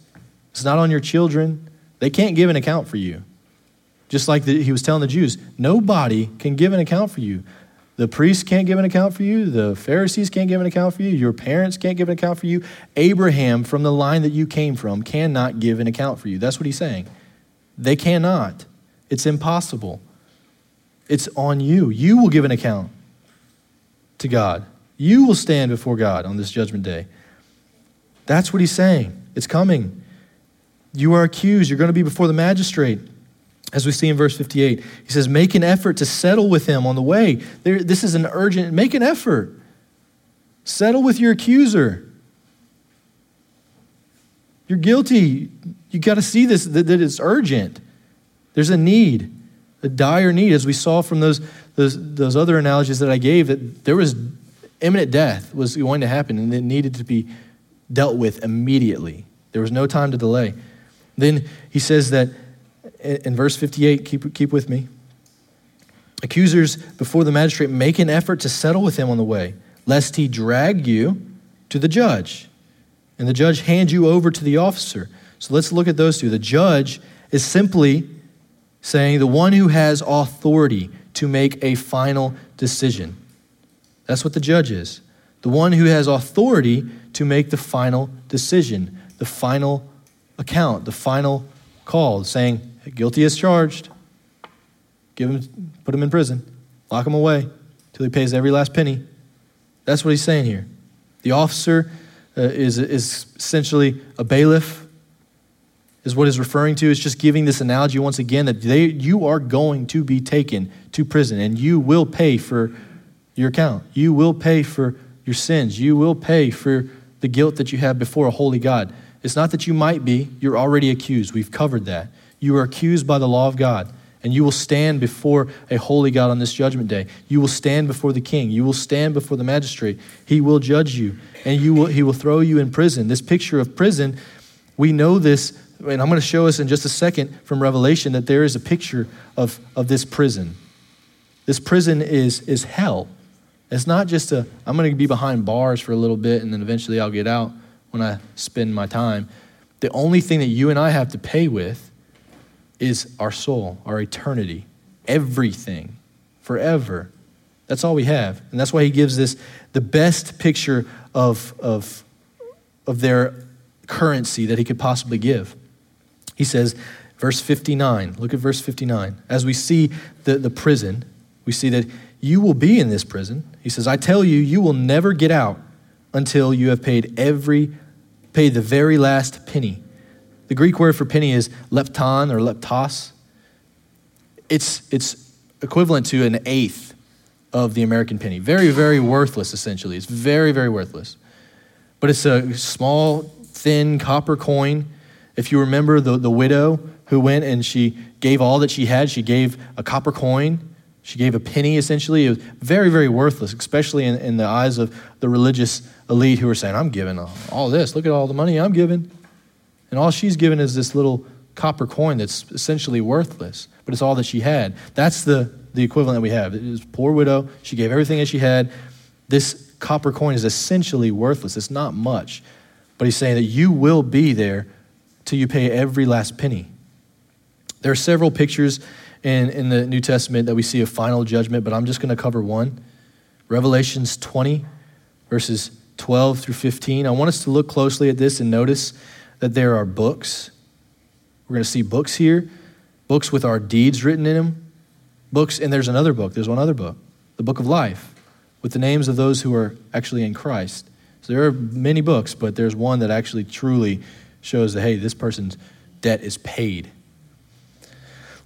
it's not on your children. They can't give an account for you. Just like the, he was telling the Jews, nobody can give an account for you. The priests can't give an account for you. The Pharisees can't give an account for you. Your parents can't give an account for you. Abraham, from the line that you came from, cannot give an account for you. That's what he's saying. They cannot. It's impossible. It's on you. You will give an account to God. You will stand before God on this judgment day. That's what he's saying. It's coming. You are accused. You're going to be before the magistrate. As we see in verse 58, he says, Make an effort to settle with him on the way. There, this is an urgent, make an effort. Settle with your accuser. You're guilty. You got to see this, that, that it's urgent. There's a need, a dire need, as we saw from those, those, those other analogies that I gave, that there was imminent death was going to happen and it needed to be dealt with immediately. There was no time to delay. Then he says that in verse 58, keep, keep with me. Accusers before the magistrate make an effort to settle with him on the way, lest he drag you to the judge, and the judge hand you over to the officer. So let's look at those two. The judge is simply saying the one who has authority to make a final decision. That's what the judge is. The one who has authority to make the final decision, the final account, the final call, saying, guilty as charged. Give him, put him in prison, lock him away till he pays every last penny. That's what he's saying here. The officer uh, is, is essentially a bailiff, is what he's referring to. Is just giving this analogy once again that they, you are going to be taken to prison and you will pay for your account. You will pay for your sins. You will pay for the guilt that you have before a holy God. It's not that you might be, you're already accused. We've covered that. You are accused by the law of God, and you will stand before a holy God on this judgment day. You will stand before the king. You will stand before the magistrate. He will judge you, and you will, he will throw you in prison. This picture of prison, we know this, and I'm going to show us in just a second from Revelation that there is a picture of, of this prison. This prison is, is hell. It's not just a, I'm going to be behind bars for a little bit and then eventually I'll get out when I spend my time. The only thing that you and I have to pay with is our soul, our eternity, everything, forever. That's all we have. And that's why he gives this the best picture of, of, of their currency that he could possibly give. He says, verse 59, look at verse 59. As we see the, the prison, we see that you will be in this prison. He says, I tell you, you will never get out until you have paid every, paid the very last penny. The Greek word for penny is lepton or leptos. It's, it's equivalent to an eighth of the American penny. Very, very worthless, essentially. It's very, very worthless. But it's a small, thin copper coin. If you remember the, the widow who went and she gave all that she had, she gave a copper coin. She gave a penny, essentially. It was very, very worthless, especially in, in the eyes of the religious elite who were saying, I'm giving all this. Look at all the money I'm giving. And all she's given is this little copper coin that's essentially worthless, but it's all that she had. That's the, the equivalent that we have. It is poor widow. She gave everything that she had. This copper coin is essentially worthless. It's not much. But he's saying that you will be there till you pay every last penny. There are several pictures in, in the New Testament that we see a final judgment, but I'm just going to cover one. Revelations 20, verses 12 through 15. I want us to look closely at this and notice that there are books. We're going to see books here, books with our deeds written in them, books, and there's another book. There's one other book, the book of life, with the names of those who are actually in Christ. So there are many books, but there's one that actually truly shows that, hey, this person's debt is paid.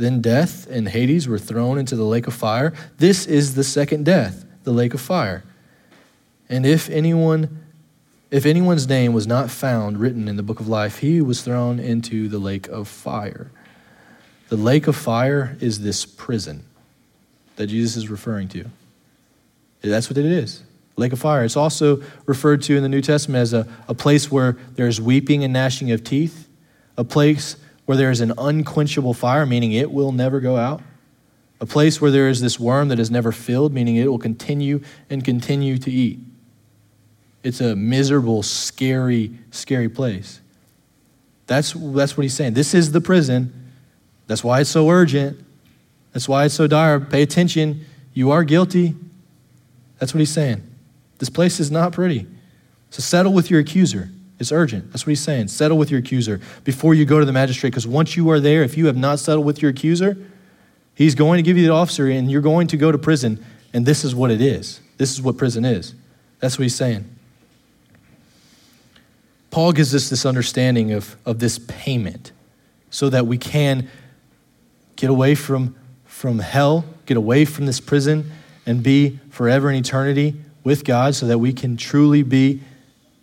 Then death and Hades were thrown into the lake of fire. This is the second death, the lake of fire. And if anyone if anyone's name was not found written in the book of life, he was thrown into the lake of fire. The lake of fire is this prison that Jesus is referring to. That's what it is lake of fire. It's also referred to in the New Testament as a, a place where there's weeping and gnashing of teeth, a place where there is an unquenchable fire, meaning it will never go out, a place where there is this worm that is never filled, meaning it will continue and continue to eat. It's a miserable, scary, scary place. That's, that's what he's saying. This is the prison. That's why it's so urgent. That's why it's so dire. Pay attention. You are guilty. That's what he's saying. This place is not pretty. So settle with your accuser. It's urgent. That's what he's saying. Settle with your accuser before you go to the magistrate, because once you are there, if you have not settled with your accuser, he's going to give you the officer and you're going to go to prison. And this is what it is. This is what prison is. That's what he's saying. Paul gives us this understanding of, of this payment so that we can get away from, from hell, get away from this prison, and be forever in eternity with God so that we can truly be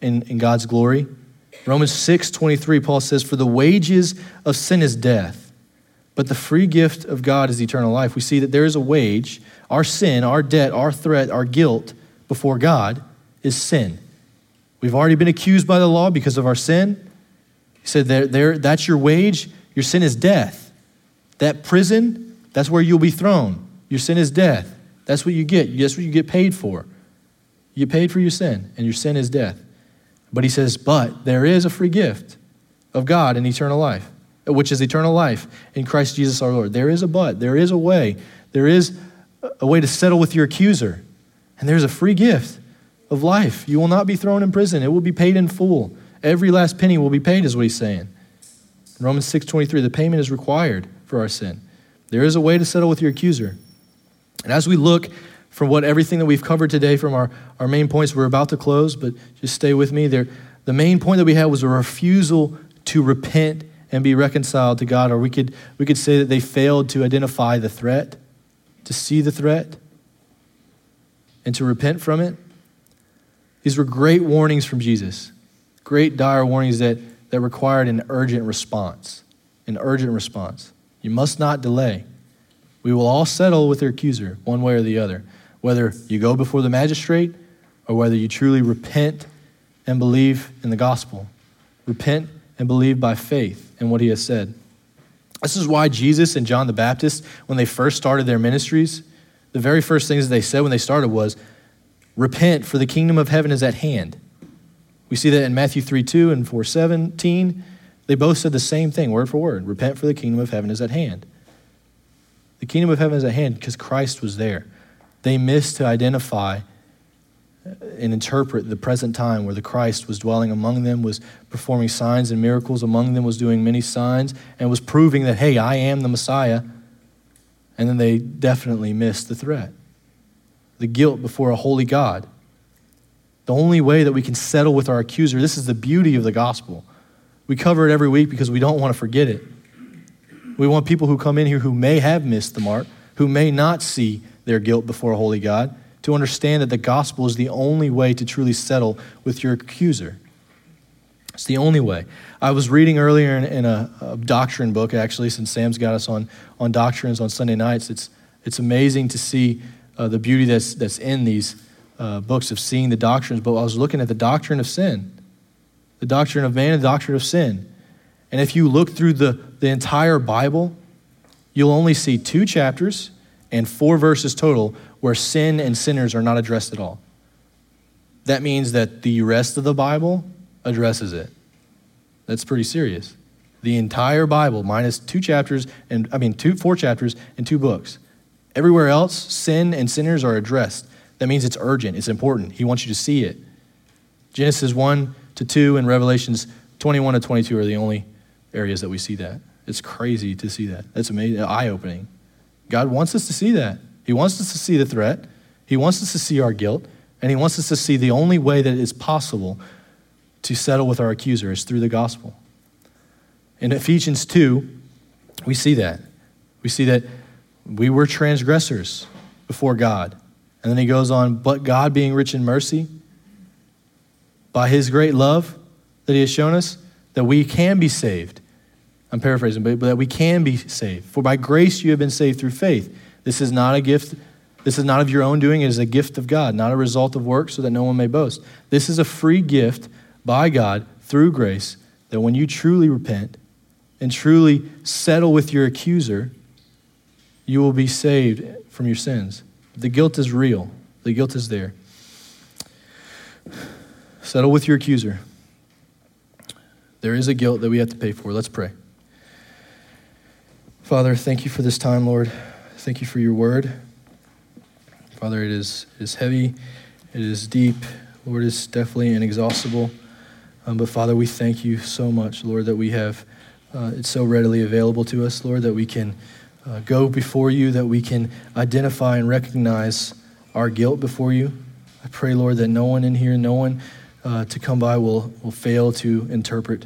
in, in God's glory. Romans 6 23, Paul says, For the wages of sin is death, but the free gift of God is eternal life. We see that there is a wage. Our sin, our debt, our threat, our guilt before God is sin. We've already been accused by the law because of our sin. He said, there, there, That's your wage. Your sin is death. That prison, that's where you'll be thrown. Your sin is death. That's what you get. That's what you get paid for. You get paid for your sin, and your sin is death. But he says, But there is a free gift of God in eternal life, which is eternal life in Christ Jesus our Lord. There is a but. There is a way. There is a way to settle with your accuser. And there's a free gift of life. You will not be thrown in prison. It will be paid in full. Every last penny will be paid, is what he's saying. In Romans 6.23, the payment is required for our sin. There is a way to settle with your accuser. And as we look from what everything that we've covered today from our, our main points, we're about to close, but just stay with me. There, the main point that we had was a refusal to repent and be reconciled to God, or we could, we could say that they failed to identify the threat, to see the threat, and to repent from it. These were great warnings from Jesus, great dire warnings that, that required an urgent response. An urgent response. You must not delay. We will all settle with their accuser, one way or the other, whether you go before the magistrate or whether you truly repent and believe in the gospel. Repent and believe by faith in what he has said. This is why Jesus and John the Baptist, when they first started their ministries, the very first things they said when they started was, Repent, for the kingdom of heaven is at hand. We see that in Matthew 3 2 and 4 17. They both said the same thing, word for word. Repent, for the kingdom of heaven is at hand. The kingdom of heaven is at hand because Christ was there. They missed to identify and interpret the present time where the Christ was dwelling among them, was performing signs and miracles among them, was doing many signs, and was proving that, hey, I am the Messiah. And then they definitely missed the threat the guilt before a holy God. The only way that we can settle with our accuser, this is the beauty of the gospel. We cover it every week because we don't want to forget it. We want people who come in here who may have missed the mark, who may not see their guilt before a holy God, to understand that the gospel is the only way to truly settle with your accuser. It's the only way. I was reading earlier in, in a, a, doctrine book, actually, since Sam's got us on, on doctrines on Sunday nights. It's, it's amazing to see uh, the beauty that's, that's in these uh, books of seeing the doctrines. But I was looking at the doctrine of sin, the doctrine of man and the doctrine of sin. And if you look through the, the entire Bible, you'll only see two chapters and four verses total where sin and sinners are not addressed at all. That means that the rest of the Bible addresses it. That's pretty serious. The entire Bible, minus two chapters, and I mean, two, four chapters and two books. Everywhere else, sin and sinners are addressed. That means it's urgent, it's important. He wants you to see it. Genesis 1 to 2 and Revelations 21 to 22 are the only areas that we see that. It's crazy to see that. That's amazing, eye opening. God wants us to see that. He wants us to see the threat, He wants us to see our guilt, and He wants us to see the only way that is possible to settle with our accuser is through the gospel. In Ephesians 2, we see that. We see that we were transgressors before God. And then he goes on, but God being rich in mercy, by his great love that he has shown us, that we can be saved. I'm paraphrasing, but, but that we can be saved. For by grace you have been saved through faith. This is not a gift. This is not of your own doing. It is a gift of God, not a result of work, so that no one may boast. This is a free gift by God through grace that when you truly repent and truly settle with your accuser, you will be saved from your sins. The guilt is real, the guilt is there. Settle with your accuser. There is a guilt that we have to pay for. Let's pray. Father, thank you for this time, Lord. Thank you for your word. Father, it is, it is heavy, it is deep. Lord, it's definitely inexhaustible. Um, but Father, we thank you so much, Lord, that we have uh, it's so readily available to us, Lord, that we can uh, go before you, that we can identify and recognize our guilt before you. I pray, Lord, that no one in here, no one uh, to come by will, will fail to interpret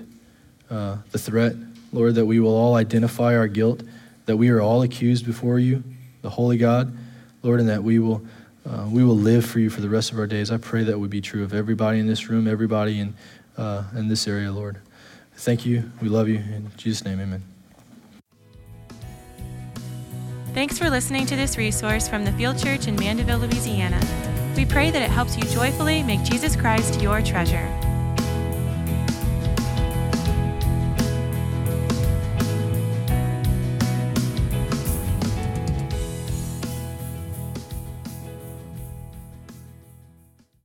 uh, the threat. Lord, that we will all identify our guilt, that we are all accused before you, the Holy God, Lord, and that we will. Uh, we will live for you for the rest of our days. I pray that would be true of everybody in this room, everybody in uh, in this area, Lord. Thank you. We love you. In Jesus' name, amen. Thanks for listening to this resource from the Field Church in Mandeville, Louisiana. We pray that it helps you joyfully make Jesus Christ your treasure.